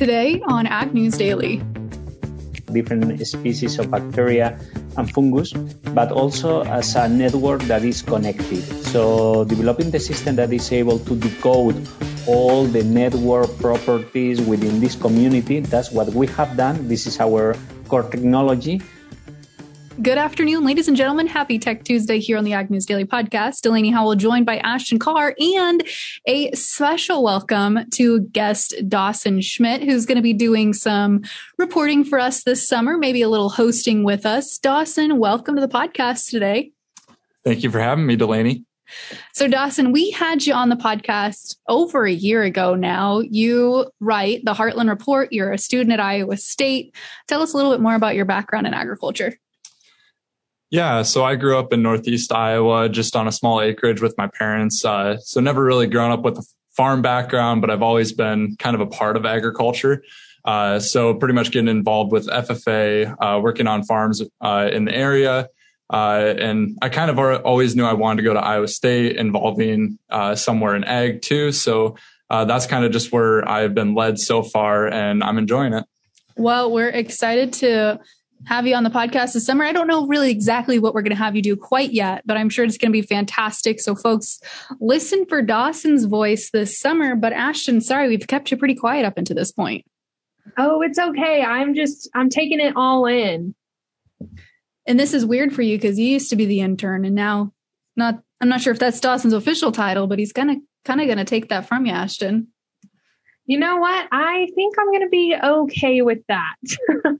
Today on Ag News Daily. Different species of bacteria and fungus, but also as a network that is connected. So, developing the system that is able to decode all the network properties within this community, that's what we have done. This is our core technology Good afternoon, ladies and gentlemen. Happy Tech Tuesday here on the Ag News Daily Podcast. Delaney Howell joined by Ashton Carr and a special welcome to guest Dawson Schmidt, who's going to be doing some reporting for us this summer, maybe a little hosting with us. Dawson, welcome to the podcast today. Thank you for having me, Delaney. So, Dawson, we had you on the podcast over a year ago now. You write the Heartland Report. You're a student at Iowa State. Tell us a little bit more about your background in agriculture. Yeah, so I grew up in Northeast Iowa, just on a small acreage with my parents. Uh, so never really grown up with a farm background, but I've always been kind of a part of agriculture. Uh, so pretty much getting involved with FFA, uh, working on farms uh, in the area. Uh, and I kind of always knew I wanted to go to Iowa State involving uh, somewhere in ag too. So that's kind of just where I've been led so far and I'm enjoying it. Well, we're excited to have you on the podcast this summer. I don't know really exactly what we're going to have you do quite yet, but I'm sure it's going to be fantastic. So, folks, listen for Dawson's voice this summer. But, Ashton, sorry, we've kept you pretty quiet up until this point. Oh, it's okay. I'm just, I'm taking it all in. And this is weird for you because you used to be the intern and now not, I'm not sure if that's Dawson's official title, but he's kind of, kind of going to take that from you, Ashton. You know what? I think I'm going to be okay with that.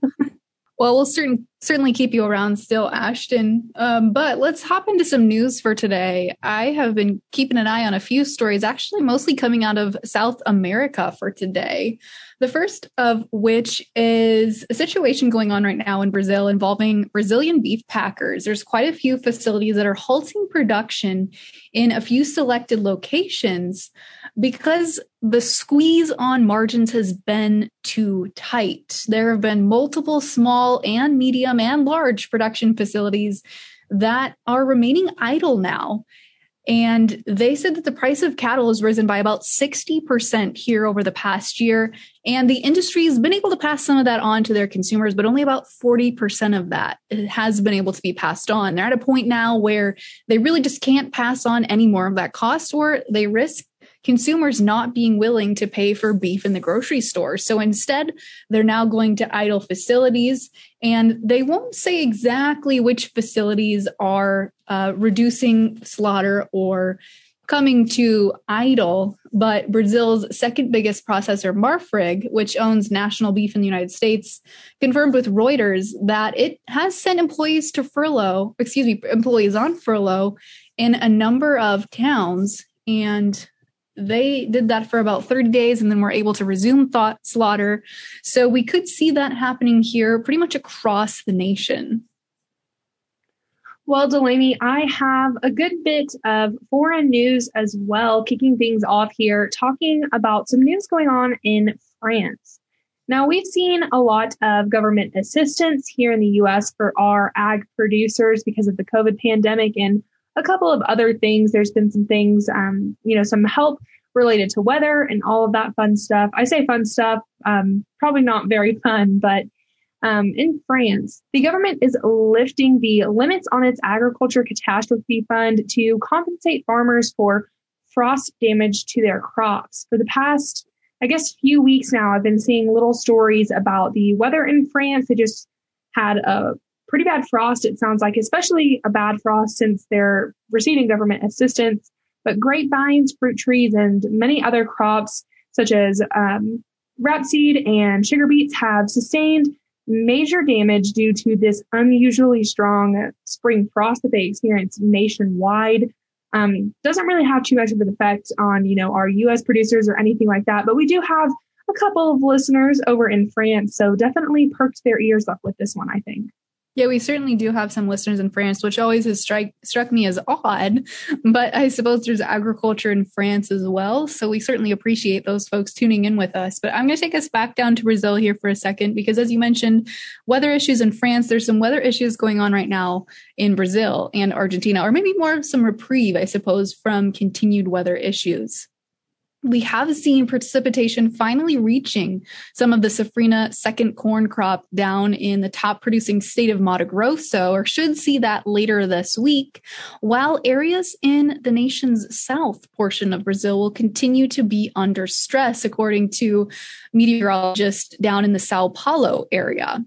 Well, we'll certain, certainly keep you around still, Ashton. Um, but let's hop into some news for today. I have been keeping an eye on a few stories, actually, mostly coming out of South America for today. The first of which is a situation going on right now in Brazil involving Brazilian beef packers. There's quite a few facilities that are halting production in a few selected locations because the squeeze on margins has been too tight. There have been multiple small and medium and large production facilities that are remaining idle now. And they said that the price of cattle has risen by about 60% here over the past year. And the industry has been able to pass some of that on to their consumers, but only about 40% of that has been able to be passed on. They're at a point now where they really just can't pass on any more of that cost or they risk consumers not being willing to pay for beef in the grocery store. So instead, they're now going to idle facilities and they won't say exactly which facilities are uh, reducing slaughter or coming to idle, but Brazil's second biggest processor, Marfrig, which owns National Beef in the United States, confirmed with Reuters that it has sent employees to furlough, excuse me, employees on furlough in a number of towns. And they did that for about 30 days and then were able to resume thought slaughter. So we could see that happening here pretty much across the nation. Well, Delaney, I have a good bit of foreign news as well, kicking things off here, talking about some news going on in France. Now, we've seen a lot of government assistance here in the US for our ag producers because of the COVID pandemic and a couple of other things. There's been some things, um, you know, some help related to weather and all of that fun stuff. I say fun stuff, um, probably not very fun, but um, in France, the government is lifting the limits on its agriculture catastrophe fund to compensate farmers for frost damage to their crops. For the past, I guess, few weeks now, I've been seeing little stories about the weather in France. They just had a pretty bad frost, it sounds like, especially a bad frost since they're receiving government assistance. But grapevines, fruit trees, and many other crops, such as um, rapeseed and sugar beets, have sustained major damage due to this unusually strong spring frost that they experienced nationwide. Um, doesn't really have too much of an effect on, you know, our U.S. producers or anything like that, but we do have a couple of listeners over in France, so definitely perked their ears up with this one, I think. Yeah, we certainly do have some listeners in France, which always has strike, struck me as odd. But I suppose there's agriculture in France as well. So we certainly appreciate those folks tuning in with us. But I'm going to take us back down to Brazil here for a second, because as you mentioned, weather issues in France, there's some weather issues going on right now in Brazil and Argentina, or maybe more of some reprieve, I suppose, from continued weather issues. We have seen precipitation finally reaching some of the safrinha second corn crop down in the top producing state of Mato Grosso, or should see that later this week, while areas in the nation's south portion of Brazil will continue to be under stress, according to meteorologists down in the Sao Paulo area.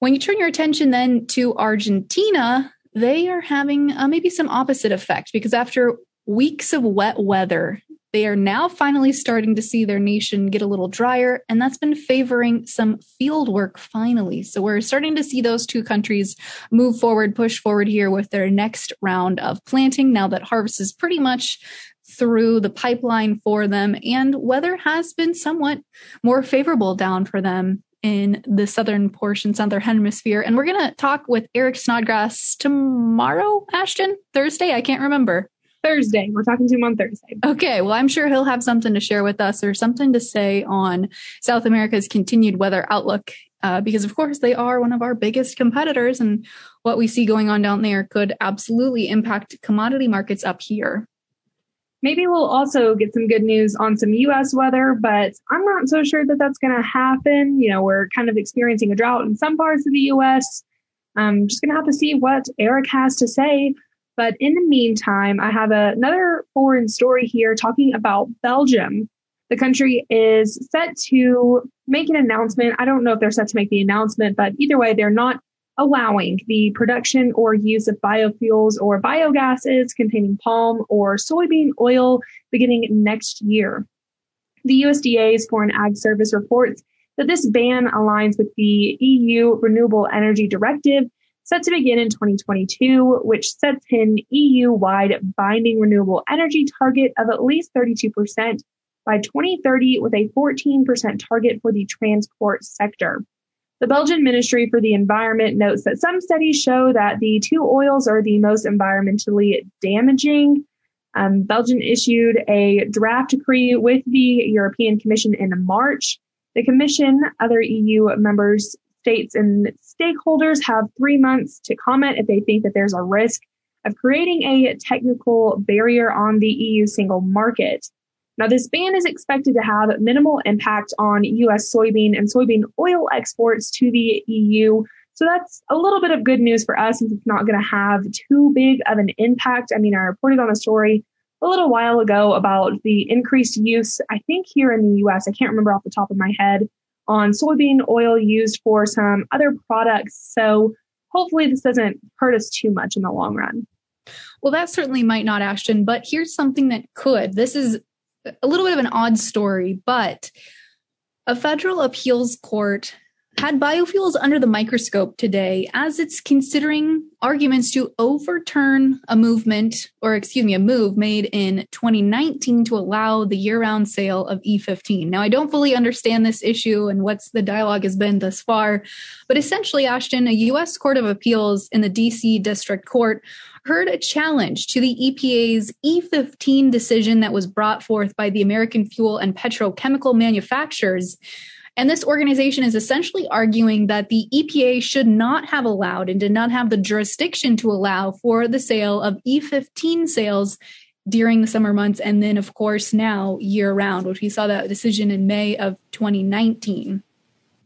When you turn your attention then to Argentina, they are having uh, maybe some opposite effect because after weeks of wet weather, they are now finally starting to see their nation get a little drier, and that's been favoring some field work finally. So we're starting to see those two countries move forward, push forward here with their next round of planting now that harvest is pretty much through the pipeline for them, and weather has been somewhat more favorable down for them in the southern portion, southern hemisphere. And we're going to talk with Eric Snodgrass tomorrow, Ashton, Thursday. I can't remember. Thursday. We're talking to him on Thursday. Okay. Well, I'm sure he'll have something to share with us or something to say on South America's continued weather outlook. Uh, because of course they are one of our biggest competitors and what we see going on down there could absolutely impact commodity markets up here. Maybe we'll also get some good news on some US weather, but I'm not so sure that that's going to happen. You know, we're kind of experiencing a drought in some parts of the US. I'm just going to have to see what Eric has to say but in the meantime, I have another foreign story here talking about Belgium. The country is set to make an announcement. I don't know if they're set to make the announcement, but either way, they're not allowing the production or use of biofuels or biogases containing palm or soybean oil beginning next year. The USDA's Foreign Ag Service reports that this ban aligns with the EU Renewable Energy Directive set to begin in 2022, which sets an EU wide binding renewable energy target of at least 32% by 2030, with a 14% target for the transport sector. The Belgian Ministry for the Environment notes that some studies show that the two oils are the most environmentally damaging. Um, Belgium issued a draft decree with the European Commission in March. The Commission, other EU members states and stakeholders have three months to comment if they think that there's a risk of creating a technical barrier on the EU single market. Now, this ban is expected to have minimal impact on U.S. soybean and soybean oil exports to the EU. So that's a little bit of good news for us since it's not going to have too big of an impact. I mean, I reported on a story a little while ago about the increased use, I think here in the US, I can't remember off the top of my head, on soybean oil used for some other products. So hopefully this doesn't hurt us too much in the long run. Well, that certainly might not, Ashton, but here's something that could. This is a little bit of an odd story, but a federal appeals court had biofuels under the microscope today as it's considering arguments to overturn a movement, or excuse me, a move made in 2019 to allow the year round sale of E15. Now, I don't fully understand this issue and what's the dialogue has been thus far, but essentially, Ashton, a U.S. Court of Appeals in the D.C. District Court heard a challenge to the EPA's E15 decision that was brought forth by the American fuel and petrochemical manufacturers and this organization is essentially arguing that the EPA should not have allowed and did not have the jurisdiction to allow for the sale of E15 sales during the summer months. And then, of course, now year round, which we saw that decision in May of 2019.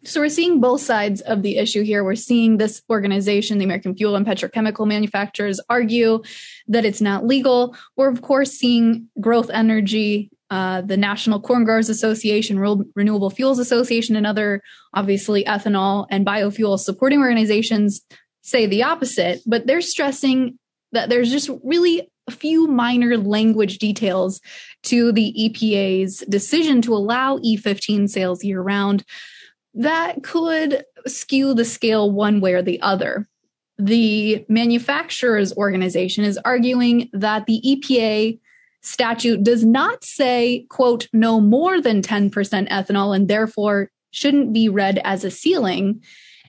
So we're seeing both sides of the issue here. We're seeing this organization, the American Fuel and Petrochemical Manufacturers, argue that it's not legal. We're, of course, seeing Growth Energy uh, the National Corn Growers Association, Renewable Fuels Association, and other obviously ethanol and biofuel supporting organizations say the opposite, but they're stressing that there's just really a few minor language details to the EPA's decision to allow E15 sales year round that could skew the scale one way or the other. The manufacturers organization is arguing that the EPA statute does not say, quote, no more than 10% ethanol and therefore shouldn't be read as a ceiling.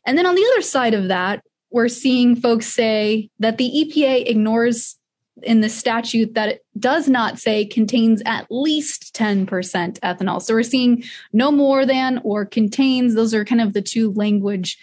And then on the other side of that, we're seeing folks say that the EPA ignores in the statute that it does not say contains at least 10% ethanol. So we're seeing no more than or contains. Those are kind of the two language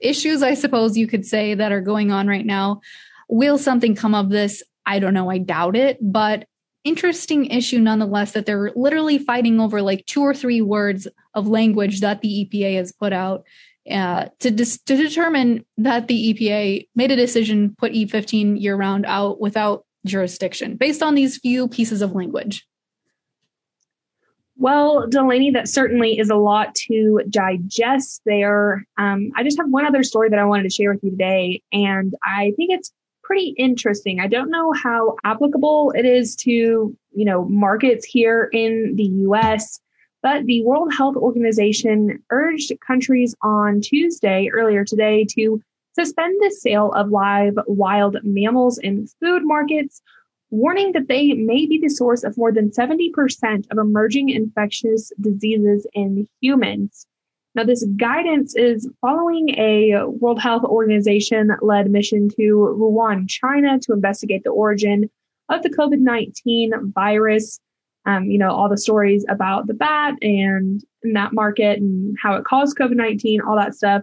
issues, I suppose you could say, that are going on right now. Will something come of this? I don't know. I doubt it. But interesting issue nonetheless that they're literally fighting over like two or three words of language that the EPA has put out uh, to dis- to determine that the EPA made a decision put E15 year round out without jurisdiction based on these few pieces of language. Well, Delaney, that certainly is a lot to digest there. Um, I just have one other story that I wanted to share with you today, and I think it's pretty interesting. I don't know how applicable it is to, you know, markets here in the US, but the World Health Organization urged countries on Tuesday, earlier today, to suspend the sale of live wild mammals in food markets warning that they may be the source of more than 70% of emerging infectious diseases in humans. Now, this guidance is following a World Health Organization led mission to Wuhan, China to investigate the origin of the COVID 19 virus. Um, you know, all the stories about the bat and, and that market and how it caused COVID 19, all that stuff.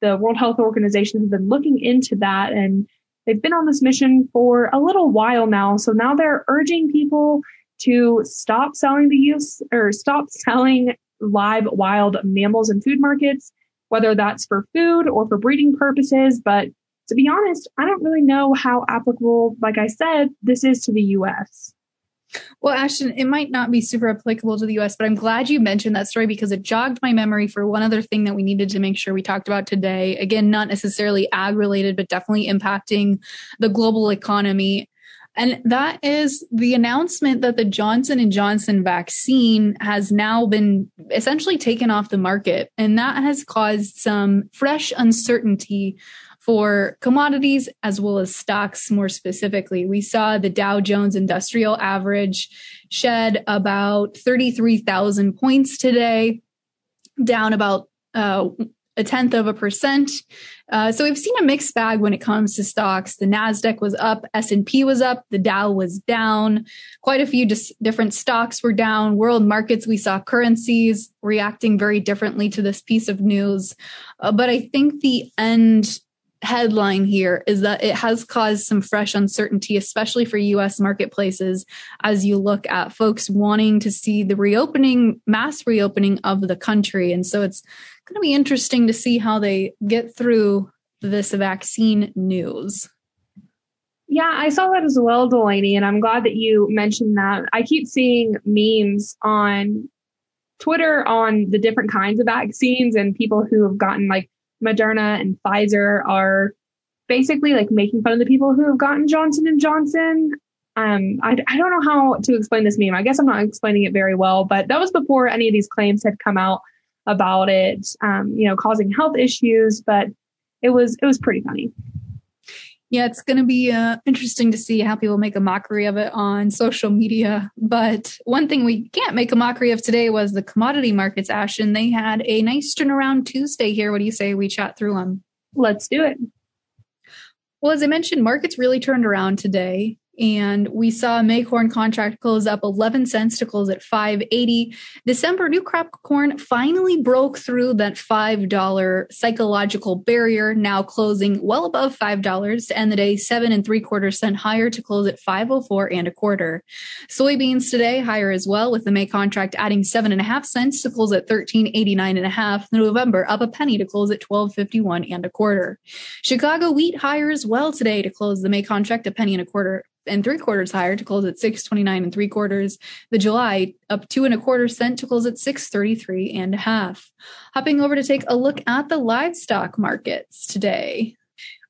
The World Health Organization has been looking into that and They've been on this mission for a little while now. So now they're urging people to stop selling the use or stop selling live wild mammals in food markets, whether that's for food or for breeding purposes. But to be honest, I don't really know how applicable, like I said, this is to the US. Well, Ashton, it might not be super applicable to the US, but I'm glad you mentioned that story because it jogged my memory for one other thing that we needed to make sure we talked about today. Again, not necessarily ag related, but definitely impacting the global economy. And that is the announcement that the Johnson Johnson vaccine has now been essentially taken off the market. And that has caused some fresh uncertainty for commodities as well as stocks more specifically. We saw the Dow Jones Industrial Average shed about 33,000 points today, down about uh, a tenth of a percent. Uh, so we've seen a mixed bag when it comes to stocks. The Nasdaq was up, S and P was up, the Dow was down. Quite a few dis- different stocks were down. World markets, we saw currencies reacting very differently to this piece of news. Uh, but I think the end headline here is that it has caused some fresh uncertainty, especially for US marketplaces, as you look at folks wanting to see the reopening, mass reopening of the country. And so it's going to be interesting to see how they get through this vaccine news. Yeah, I saw that as well, Delaney, and I'm glad that you mentioned that. I keep seeing memes on Twitter on the different kinds of vaccines and people who have gotten like Moderna and Pfizer are basically like making fun of the people who have gotten Johnson and Johnson. Um, I, I don't know how to explain this meme. I guess I'm not explaining it very well, but that was before any of these claims had come out about it, um, you know, causing health issues, but it was, it was pretty funny yeah, it's going to be uh, interesting to see how people make a mockery of it on social media. But one thing we can't make a mockery of today was the commodity markets, Ashton. They had a nice turnaround Tuesday here. What do you say we chat through them? Let's do it. Well, as I mentioned, markets really turned around today and we saw May corn contract close up 11 cents to close at 580. December new crop corn finally broke through that $5 psychological barrier, now closing well above $5 to end the day seven and three quarter cent higher to close at 504 and a quarter. Soybeans today higher as well with the May contract adding seven and a half and a half cents to close at 1389 and a half. November up a penny to close at 1251 and a quarter. Chicago wheat higher as well today to close the May contract a penny and a quarter and three quarters higher to close at 629 and three quarters. The July up two and a quarter cent to close at 633 and a half. Hopping over to take a look at the livestock markets today.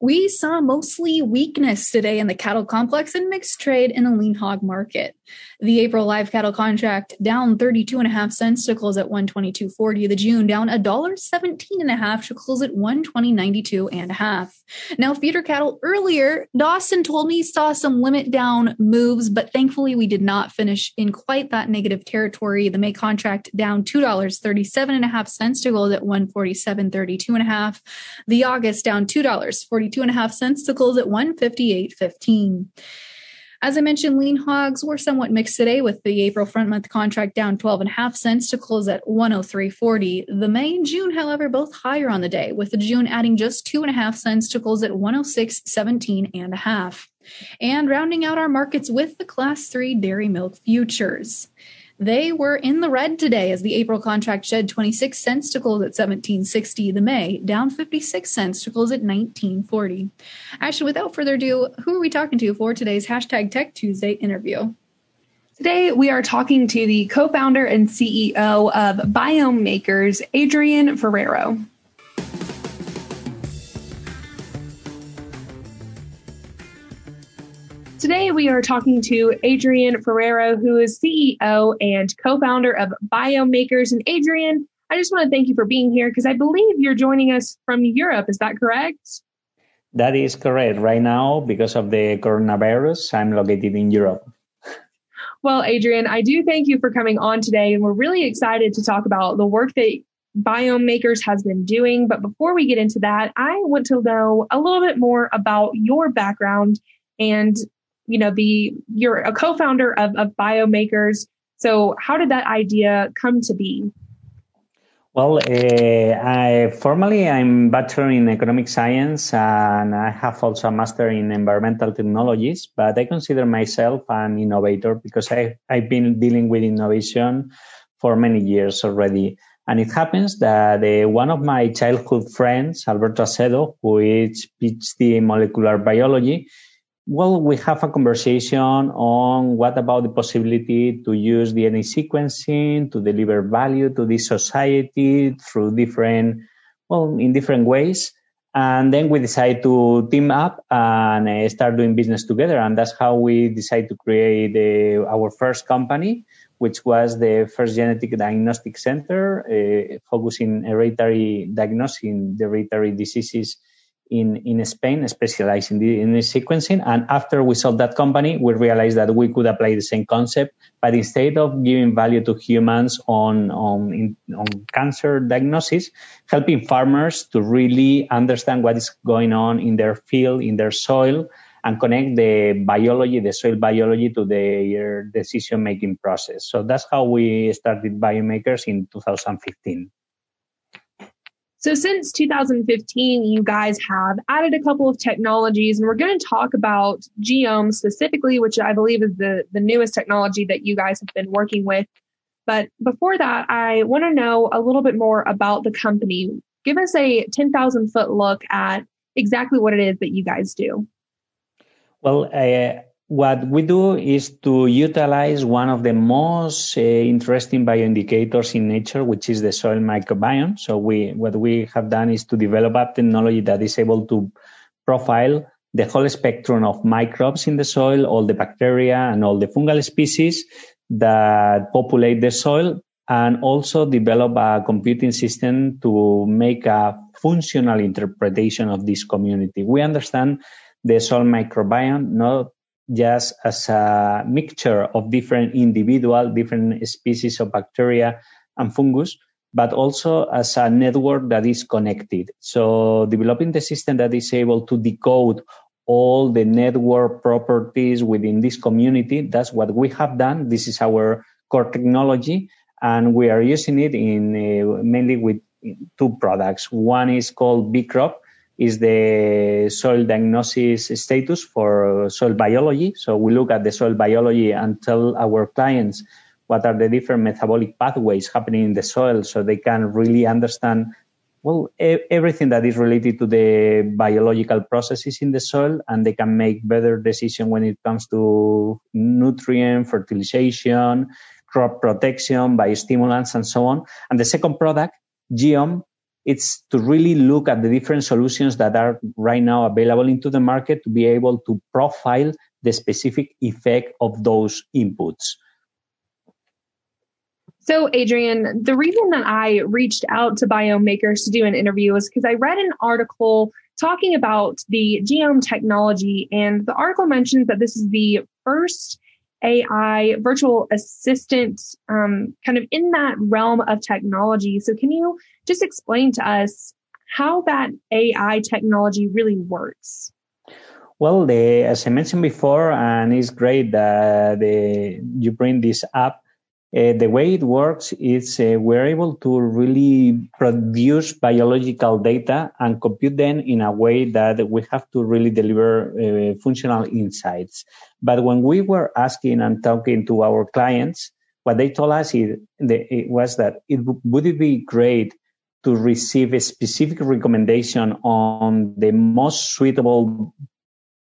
We saw mostly weakness today in the cattle complex and mixed trade in the lean hog market. The April live cattle contract down 32 and a half cents to close at 122.40. The June down a dollar 17 and a half to close at 120.92 and a half. Now feeder cattle earlier, Dawson told me saw some limit down moves, but thankfully we did not finish in quite that negative territory. The May contract down $2.37 and a half cents to close at 147.32 and a half. The August down $2.42 and a half cents to close at 158.15. As I mentioned, lean hogs were somewhat mixed today with the April front month contract down 12 and a half cents to close at 103.40. The May and June, however, both higher on the day, with the June adding just two and a half cents to close at 106.17 and a half. And rounding out our markets with the Class 3 dairy milk futures. They were in the red today as the April contract shed 26 cents to close at 1760. The May down 56 cents to close at 1940. Actually, without further ado, who are we talking to for today's hashtag Tech Tuesday interview? Today, we are talking to the co founder and CEO of Biome Makers, Adrian Ferrero. Today, we are talking to Adrian Ferrero, who is CEO and co founder of Biome Makers. And Adrian, I just want to thank you for being here because I believe you're joining us from Europe. Is that correct? That is correct. Right now, because of the coronavirus, I'm located in Europe. Well, Adrian, I do thank you for coming on today. And we're really excited to talk about the work that Biome Makers has been doing. But before we get into that, I want to know a little bit more about your background and you know, the you're a co-founder of, of Biome Makers. So how did that idea come to be? Well, uh, I formally I'm bachelor in economic science and I have also a master in environmental technologies. But I consider myself an innovator because I I've been dealing with innovation for many years already. And it happens that uh, one of my childhood friends, Alberto Acedo, who is PhD in molecular biology, well, we have a conversation on what about the possibility to use DNA sequencing to deliver value to this society through different, well, in different ways. And then we decide to team up and uh, start doing business together. And that's how we decided to create our first company, which was the first genetic diagnostic center, uh, focusing hereditary diagnosing the hereditary diseases in, in Spain specialized in, in the sequencing. And after we sold that company, we realized that we could apply the same concept, but instead of giving value to humans on, on, in, on cancer diagnosis, helping farmers to really understand what is going on in their field, in their soil, and connect the biology, the soil biology to their decision making process. So that's how we started Biome Makers in 2015. So since 2015, you guys have added a couple of technologies and we're going to talk about Geome specifically, which I believe is the, the newest technology that you guys have been working with. But before that, I want to know a little bit more about the company. Give us a 10,000 foot look at exactly what it is that you guys do. Well, uh, what we do is to utilize one of the most uh, interesting bioindicators in nature, which is the soil microbiome. So we, what we have done is to develop a technology that is able to profile the whole spectrum of microbes in the soil, all the bacteria and all the fungal species that populate the soil and also develop a computing system to make a functional interpretation of this community. We understand the soil microbiome not just as a mixture of different individual, different species of bacteria and fungus, but also as a network that is connected. So developing the system that is able to decode all the network properties within this community, that's what we have done. This is our core technology and we are using it in uh, mainly with two products. One is called BeCrop, is the soil diagnosis status for soil biology. So we look at the soil biology and tell our clients what are the different metabolic pathways happening in the soil so they can really understand well everything that is related to the biological processes in the soil and they can make better decisions when it comes to nutrient fertilization crop protection biostimulants and so on and the second product geome it's to really look at the different solutions that are right now available into the market to be able to profile the specific effect of those inputs. So, Adrian, the reason that I reached out to Biome Makers to do an interview is because I read an article talking about the Geome technology, and the article mentions that this is the first AI virtual assistant um, kind of in that realm of technology. So, can you just explain to us how that AI technology really works? Well, the, as I mentioned before, and it's great that the, you bring this up. Uh, the way it works is uh, we're able to really produce biological data and compute them in a way that we have to really deliver uh, functional insights. But when we were asking and talking to our clients, what they told us is, it was that it would it be great to receive a specific recommendation on the most suitable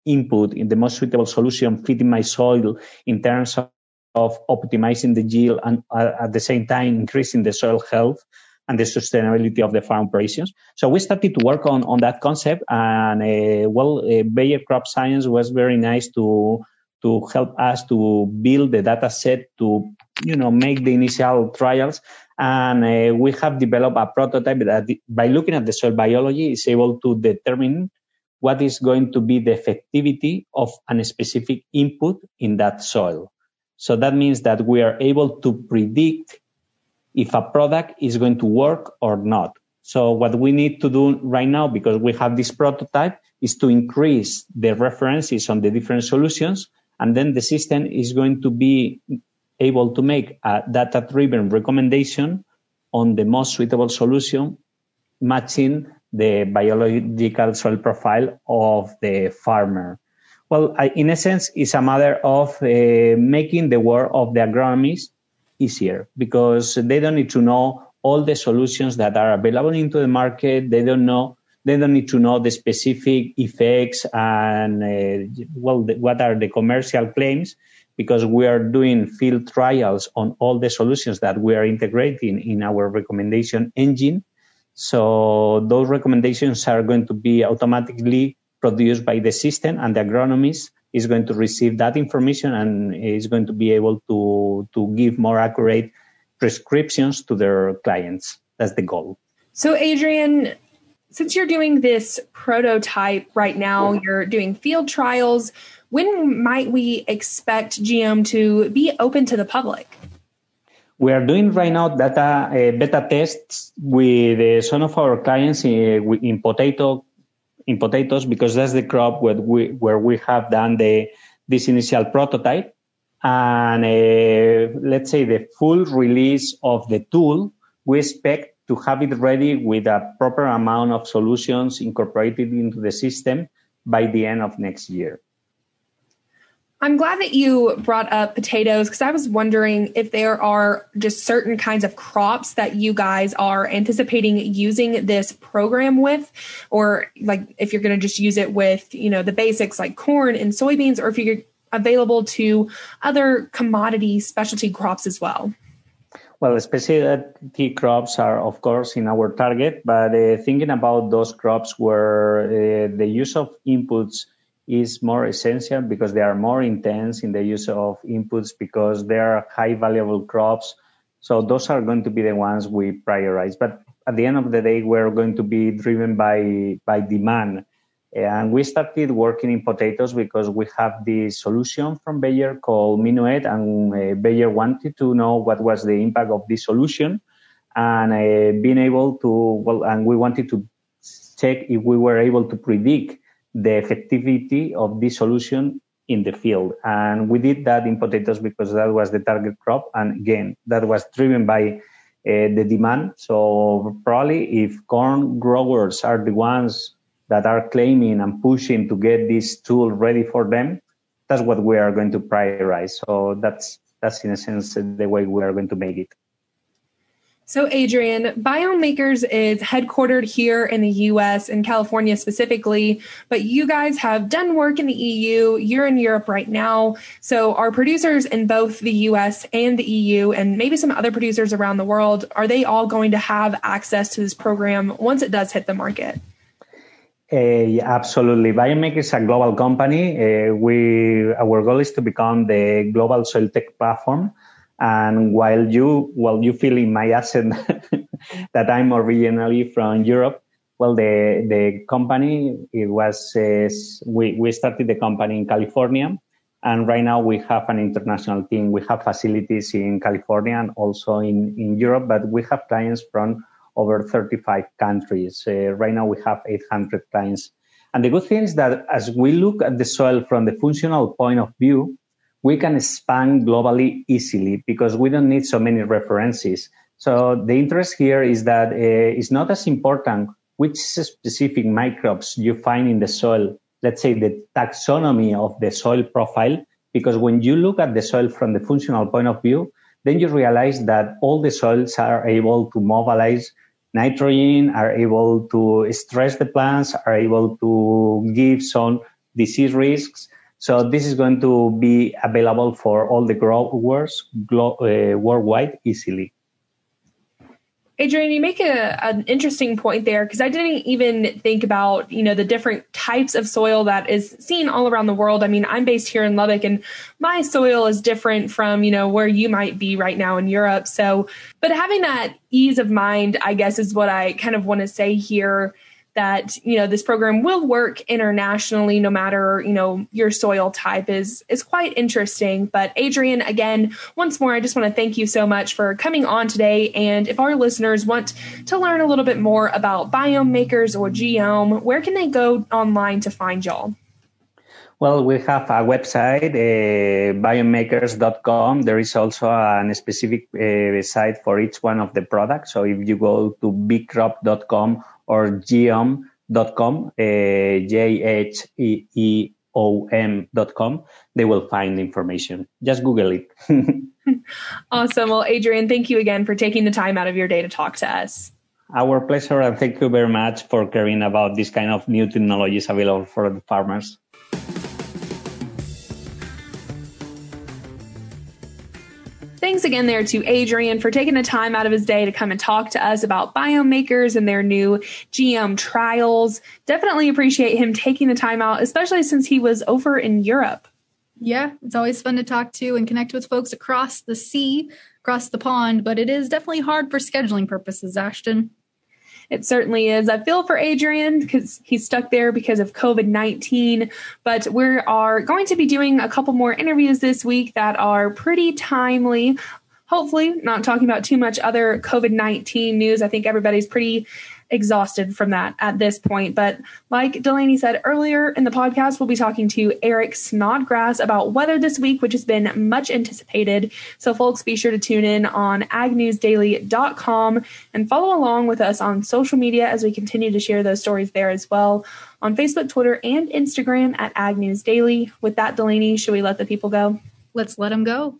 input in the most suitable solution fitting my soil in terms of of optimizing the yield and uh, at the same time increasing the soil health and the sustainability of the farm operations. So we started to work on, on that concept and uh, well, uh, Bayer Crop Science was very nice to to help us to build the data set to you know make the initial trials and uh, we have developed a prototype that by looking at the soil biology is able to determine what is going to be the effectivity of a specific input in that soil so that means that we are able to predict if a product is going to work or not. So what we need to do right now, because we have this prototype, is to increase the references on the different solutions. And then the system is going to be able to make a data driven recommendation on the most suitable solution matching the biological soil profile of the farmer. Well, in essence, it's a matter of uh, making the work of the agronomists easier because they don't need to know all the solutions that are available into the market. They don't know. They don't need to know the specific effects and uh, well, the, what are the commercial claims because we are doing field trials on all the solutions that we are integrating in our recommendation engine. So those recommendations are going to be automatically produced by the system and the agronomist is going to receive that information and is going to be able to, to give more accurate prescriptions to their clients. That's the goal. So, Adrian, since you're doing this prototype right now, you're doing field trials, when might we expect Geome to be open to the public? We are doing right now data uh, beta tests with uh, some of our clients in, uh, in potato in potatoes because that's the crop where we where we have done the this initial prototype. And uh, let's say the full release of the tool we expect to have it ready with a proper amount of solutions incorporated into the system by the end of next year I'm glad that you brought up potatoes because I was wondering if there are just certain kinds of crops that you guys are anticipating using this program with, or like if you're going to just use it with, you know, the basics like corn and soybeans, or if you're available to other commodity specialty crops as well. Well, specialty crops are, of course, in our target, but uh, thinking about those crops where uh, the use of inputs is more essential because they are more intense in the use of inputs because they are high valuable crops. So those are going to be the ones we prioritize. But at the end of the day, we're going to be driven by, by demand. And we started working in potatoes because we have the solution from Bayer called Minuet and uh, Bayer wanted to know what was the impact of this solution and uh, being able to, well, and we wanted to check if we were able to predict the effectivity of this solution in the field. And we did that in potatoes because that was the target crop. And again, that was driven by uh, the demand. So probably if corn growers are the ones that are claiming and pushing to get this tool ready for them, that's what we are going to prioritize. So that's, that's in a sense the way we are going to make it. So, Adrian, Biome Makers is headquartered here in the US and California specifically, but you guys have done work in the EU. You're in Europe right now. So, our producers in both the US and the EU, and maybe some other producers around the world, are they all going to have access to this program once it does hit the market? Uh, yeah, absolutely. Biome Makers is a global company. Uh, we our goal is to become the global soil tech platform and while you, well, you feel in my accent that I'm originally from Europe, well, the, the company, it was, uh, we, we started the company in California. And right now we have an international team. We have facilities in California and also in, in Europe, but we have clients from over 35 countries. Uh, right now we have 800 clients. And the good thing is that as we look at the soil from the functional point of view, we can expand globally easily because we don't need so many references. So the interest here is that uh, it's not as important which specific microbes you find in the soil. Let's say the taxonomy of the soil profile, because when you look at the soil from the functional point of view, then you realize that all the soils are able to mobilize nitrogen, are able to stress the plants, are able to give some disease risks. So this is going to be available for all the growers uh, worldwide easily. Adrian, you make a, an interesting point there because I didn't even think about, you know, the different types of soil that is seen all around the world. I mean, I'm based here in Lubbock and my soil is different from, you know, where you might be right now in Europe. So, but having that ease of mind, I guess, is what I kind of want to say here that you know this program will work internationally no matter you know your soil type is is quite interesting but adrian again once more i just want to thank you so much for coming on today and if our listeners want to learn a little bit more about biome makers or geom where can they go online to find y'all well, we have a website, uh, biomemakers.com. There is also a specific uh, site for each one of the products. So if you go to becrop.com or geom.com, uh, J-H-E-E-O-M.com, they will find information. Just Google it. awesome. Well, Adrian, thank you again for taking the time out of your day to talk to us. Our pleasure, and thank you very much for caring about this kind of new technologies available for the farmers. Thanks again there to Adrian for taking the time out of his day to come and talk to us about biome makers and their new Geome trials. Definitely appreciate him taking the time out, especially since he was over in Europe. Yeah, it's always fun to talk to and connect with folks across the sea, across the pond, but it is definitely hard for scheduling purposes, Ashton. It certainly is. I feel for Adrian because he's stuck there because of COVID 19. But we are going to be doing a couple more interviews this week that are pretty timely. Hopefully, not talking about too much other COVID 19 news. I think everybody's pretty exhausted from that at this point. But like Delaney said earlier in the podcast, we'll be talking to Eric Snodgrass about weather this week, which has been much anticipated. So, folks, be sure to tune in on agnewsdaily.com and follow along with us on social media as we continue to share those stories there as well on Facebook, Twitter, and Instagram at Ag News Daily. With that, Delaney, should we let the people go? Let's let them go.